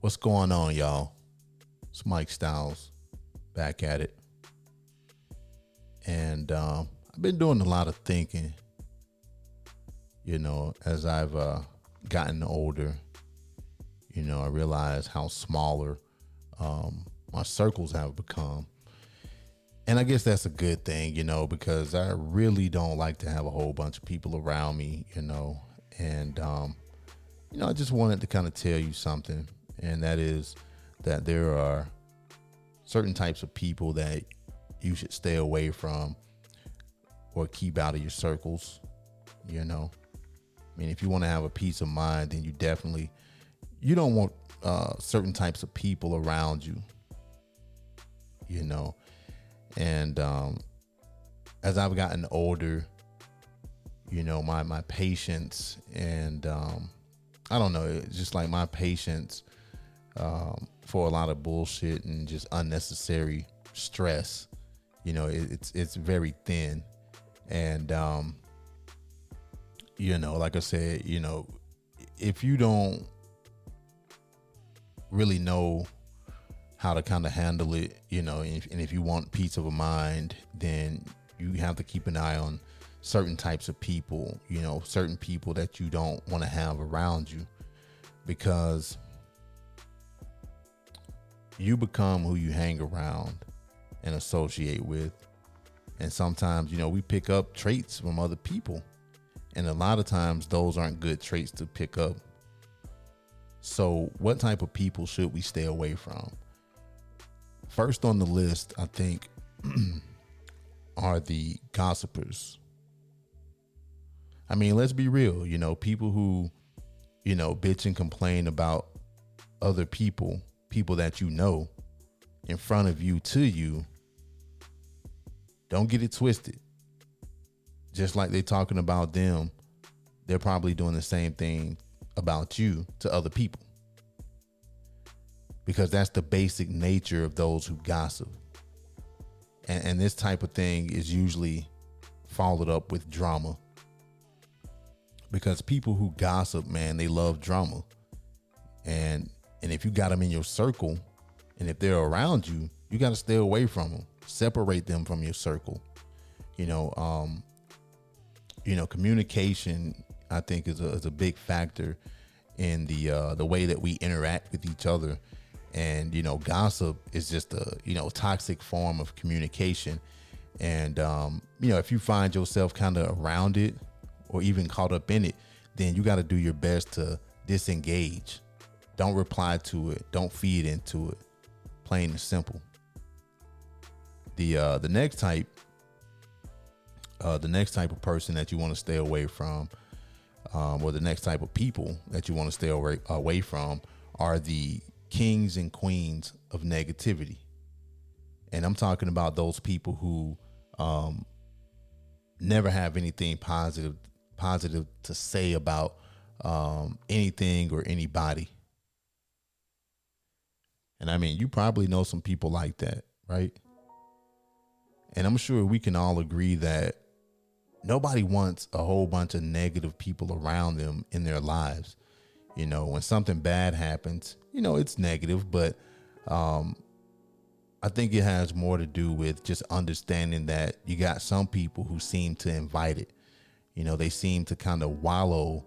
What's going on, y'all? It's Mike Styles back at it. And um, I've been doing a lot of thinking, you know, as I've uh, gotten older. You know, I realize how smaller um, my circles have become. And I guess that's a good thing, you know, because I really don't like to have a whole bunch of people around me, you know. And, um, you know, I just wanted to kind of tell you something and that is that there are certain types of people that you should stay away from or keep out of your circles. You know, I mean, if you want to have a peace of mind, then you definitely you don't want uh, certain types of people around you. You know, and um, as I've gotten older, you know, my my patience and um, I don't know, it's just like my patience um, for a lot of bullshit and just unnecessary stress. You know, it, it's it's very thin, and um, you know, like I said, you know, if you don't really know how to kind of handle it, you know, and if, and if you want peace of mind, then you have to keep an eye on certain types of people, you know, certain people that you don't want to have around you because you become who you hang around and associate with. And sometimes, you know, we pick up traits from other people. And a lot of times, those aren't good traits to pick up. So, what type of people should we stay away from? First on the list, I think, are the gossipers. I mean, let's be real, you know, people who, you know, bitch and complain about other people people that you know in front of you to you, don't get it twisted. Just like they're talking about them, they're probably doing the same thing about you to other people. Because that's the basic nature of those who gossip. And, and this type of thing is usually followed up with drama. Because people who gossip, man, they love drama. And and if you got them in your circle, and if they're around you, you got to stay away from them. Separate them from your circle. You know, um, you know, communication. I think is a, is a big factor in the uh, the way that we interact with each other. And you know, gossip is just a you know toxic form of communication. And um, you know, if you find yourself kind of around it or even caught up in it, then you got to do your best to disengage don't reply to it. Don't feed into it. Plain and simple. The uh, the next type, uh, the next type of person that you want to stay away from, um, or the next type of people that you want to stay away, away from, are the kings and queens of negativity. And I'm talking about those people who um, never have anything positive positive to say about um, anything or anybody. And I mean, you probably know some people like that, right? And I'm sure we can all agree that nobody wants a whole bunch of negative people around them in their lives. You know, when something bad happens, you know, it's negative, but um, I think it has more to do with just understanding that you got some people who seem to invite it. You know, they seem to kind of wallow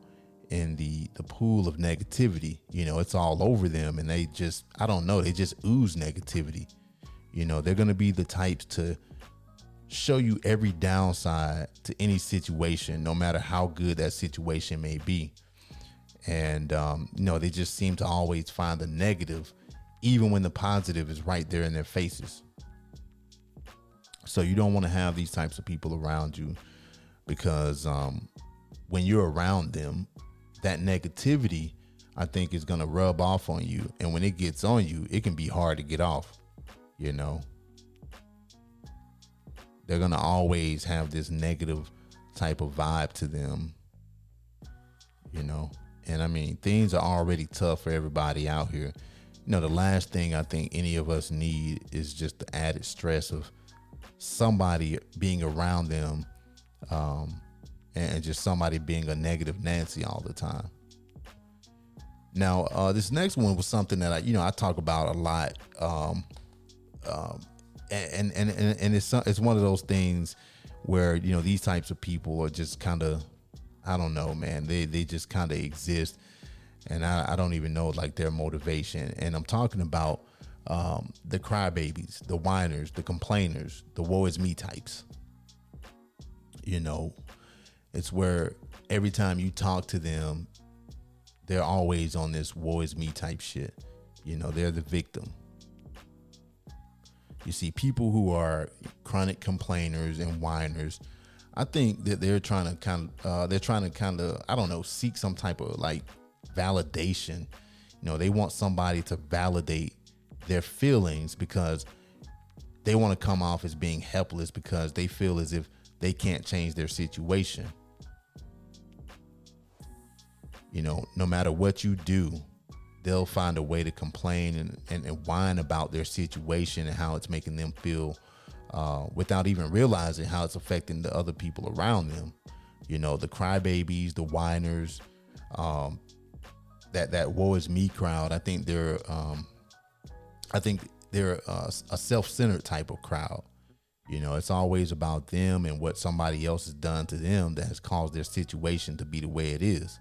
in the the pool of negativity. You know, it's all over them, and they just I don't know, they just ooze negativity. You know, they're gonna be the types to show you every downside to any situation, no matter how good that situation may be. And um, you know, they just seem to always find the negative, even when the positive is right there in their faces. So you don't want to have these types of people around you because um, when you're around them, that negativity I think is gonna rub off on you. And when it gets on you, it can be hard to get off. You know, they're gonna always have this negative type of vibe to them. You know, and I mean things are already tough for everybody out here. You know, the last thing I think any of us need is just the added stress of somebody being around them, um, and just somebody being a negative Nancy all the time. Now, uh, this next one was something that I, you know, I talk about a lot. Um, um, and, and, and, and it's, it's one of those things where, you know, these types of people are just kind of, I don't know, man, they, they just kind of exist. And I, I don't even know like their motivation. And I'm talking about, um, the crybabies, the whiners, the complainers, the woe is me types. You know, it's where every time you talk to them, they're always on this woe is me type shit. You know, they're the victim. You see, people who are chronic complainers and whiners, I think that they're trying to kind of, uh, they're trying to kind of, I don't know, seek some type of like validation. You know, they want somebody to validate their feelings because they want to come off as being helpless because they feel as if they can't change their situation. You know, no matter what you do, they'll find a way to complain and, and, and whine about their situation and how it's making them feel uh, without even realizing how it's affecting the other people around them. You know, the crybabies, the whiners, um, that that woe is me crowd. I think they're, um, I think they're a, a self-centered type of crowd. You know, it's always about them and what somebody else has done to them that has caused their situation to be the way it is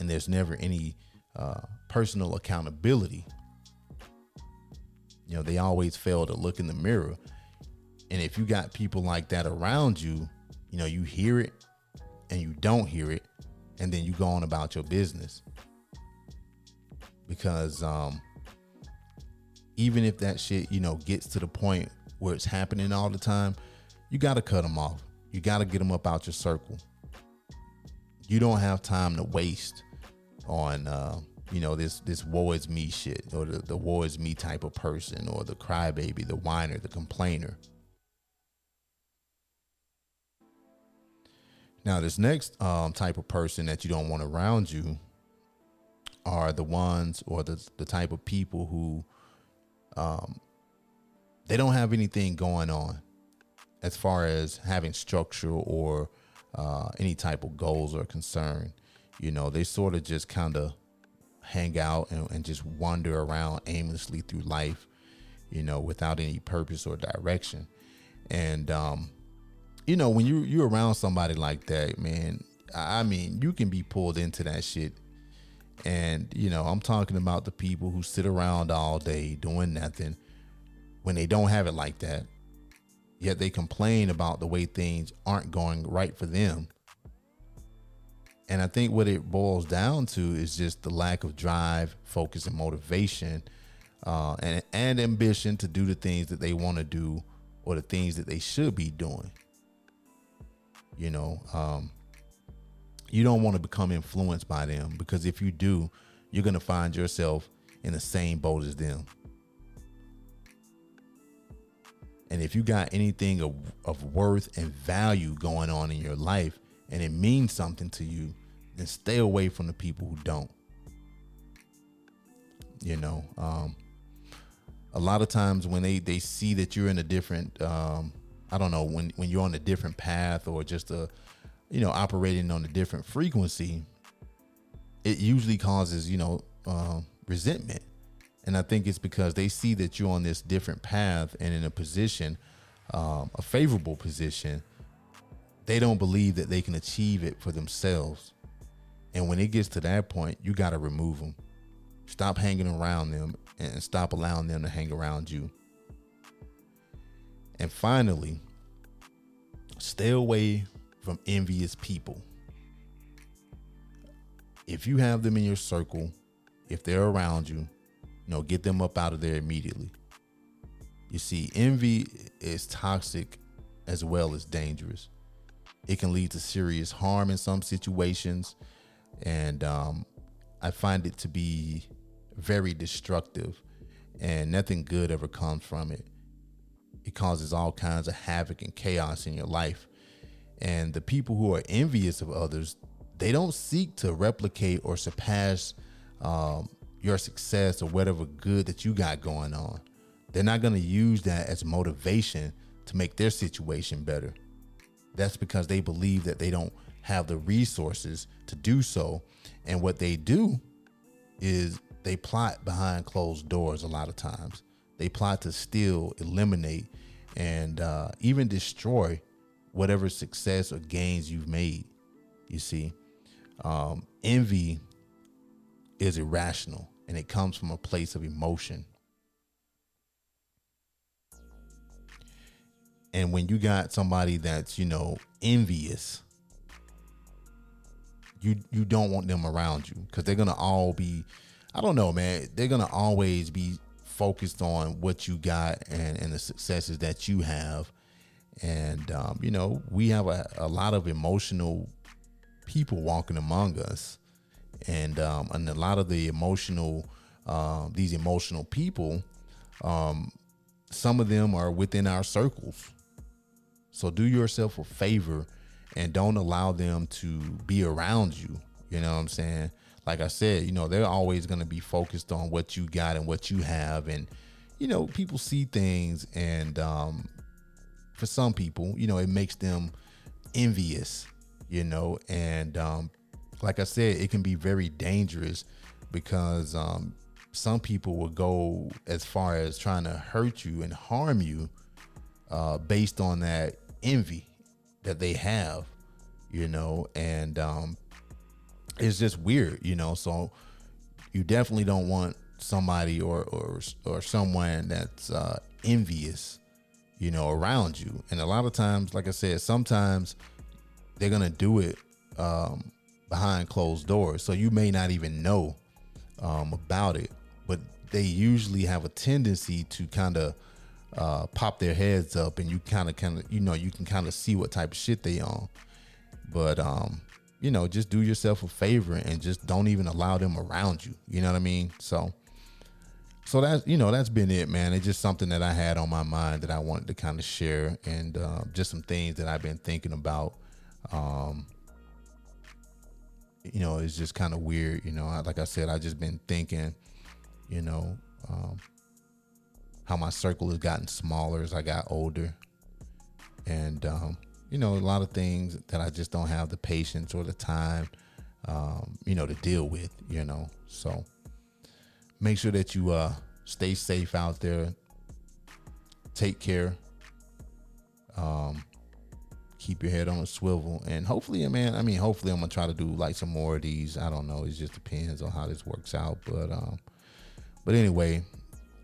and there's never any uh, personal accountability. You know, they always fail to look in the mirror. And if you got people like that around you, you know, you hear it and you don't hear it, and then you go on about your business. Because um, even if that shit, you know, gets to the point where it's happening all the time, you got to cut them off. You got to get them up out your circle. You don't have time to waste on uh, you know this this woe is me shit or the, the woe is me type of person or the crybaby, the whiner, the complainer. Now, this next um, type of person that you don't want around you are the ones or the the type of people who um, they don't have anything going on as far as having structure or uh, any type of goals or concern. You know, they sort of just kind of hang out and, and just wander around aimlessly through life, you know, without any purpose or direction. And um, you know, when you you're around somebody like that, man, I mean, you can be pulled into that shit. And, you know, I'm talking about the people who sit around all day doing nothing when they don't have it like that. Yet they complain about the way things aren't going right for them and I think what it boils down to is just the lack of drive, focus, and motivation, uh, and and ambition to do the things that they want to do or the things that they should be doing. You know, um, you don't want to become influenced by them because if you do, you're gonna find yourself in the same boat as them. And if you got anything of, of worth and value going on in your life and it means something to you, and stay away from the people who don't. You know, um, a lot of times when they they see that you're in a different, um, I don't know, when when you're on a different path or just a, you know, operating on a different frequency, it usually causes you know uh, resentment, and I think it's because they see that you're on this different path and in a position, um, a favorable position. They don't believe that they can achieve it for themselves and when it gets to that point, you got to remove them. Stop hanging around them and stop allowing them to hang around you. And finally, stay away from envious people. If you have them in your circle, if they're around you, you know, get them up out of there immediately. You see, envy is toxic as well as dangerous. It can lead to serious harm in some situations and um, I find it to be very destructive and nothing good ever comes from it. It causes all kinds of havoc and chaos in your life. And the people who are envious of others, they don't seek to replicate or surpass um, your success or whatever good that you got going on. They're not going to use that as motivation to make their situation better. That's because they believe that they don't have the resources to do so. And what they do is they plot behind closed doors a lot of times. They plot to steal, eliminate, and uh, even destroy whatever success or gains you've made. You see, um, envy is irrational and it comes from a place of emotion. And when you got somebody that's, you know, envious, you you don't want them around you because they're gonna all be, I don't know, man. They're gonna always be focused on what you got and and the successes that you have. And um, you know, we have a, a lot of emotional people walking among us, and um, and a lot of the emotional uh, these emotional people, um, some of them are within our circles. So do yourself a favor and don't allow them to be around you. You know what I'm saying? Like I said, you know, they're always going to be focused on what you got and what you have. And, you know, people see things and um, for some people, you know, it makes them envious, you know, and um, like I said, it can be very dangerous because um, some people will go as far as trying to hurt you and harm you uh, based on that envy that they have, you know, and um, it's just weird, you know. So you definitely don't want somebody or or or someone that's uh, envious, you know, around you. And a lot of times, like I said, sometimes they're gonna do it um, behind closed doors, so you may not even know um, about it. But they usually have a tendency to kind of uh, pop their heads up and you kind of kind of you know you can kind of see what type of shit they on. But um you know just do yourself a favor and just don't even allow them around you. You know what i mean? So so that's you know that's been it man. It's just something that i had on my mind that i wanted to kind of share and uh, just some things that i've been thinking about. Um you know it's just kind of weird you know. Like i said i just been thinking you know um how my circle has gotten smaller as I got older. And, um, you know, a lot of things that I just don't have the patience or the time, um, you know, to deal with, you know. So make sure that you uh, stay safe out there. Take care. Um, keep your head on a swivel. And hopefully, man, I mean, hopefully I'm going to try to do like some more of these. I don't know. It just depends on how this works out. But, um, but anyway,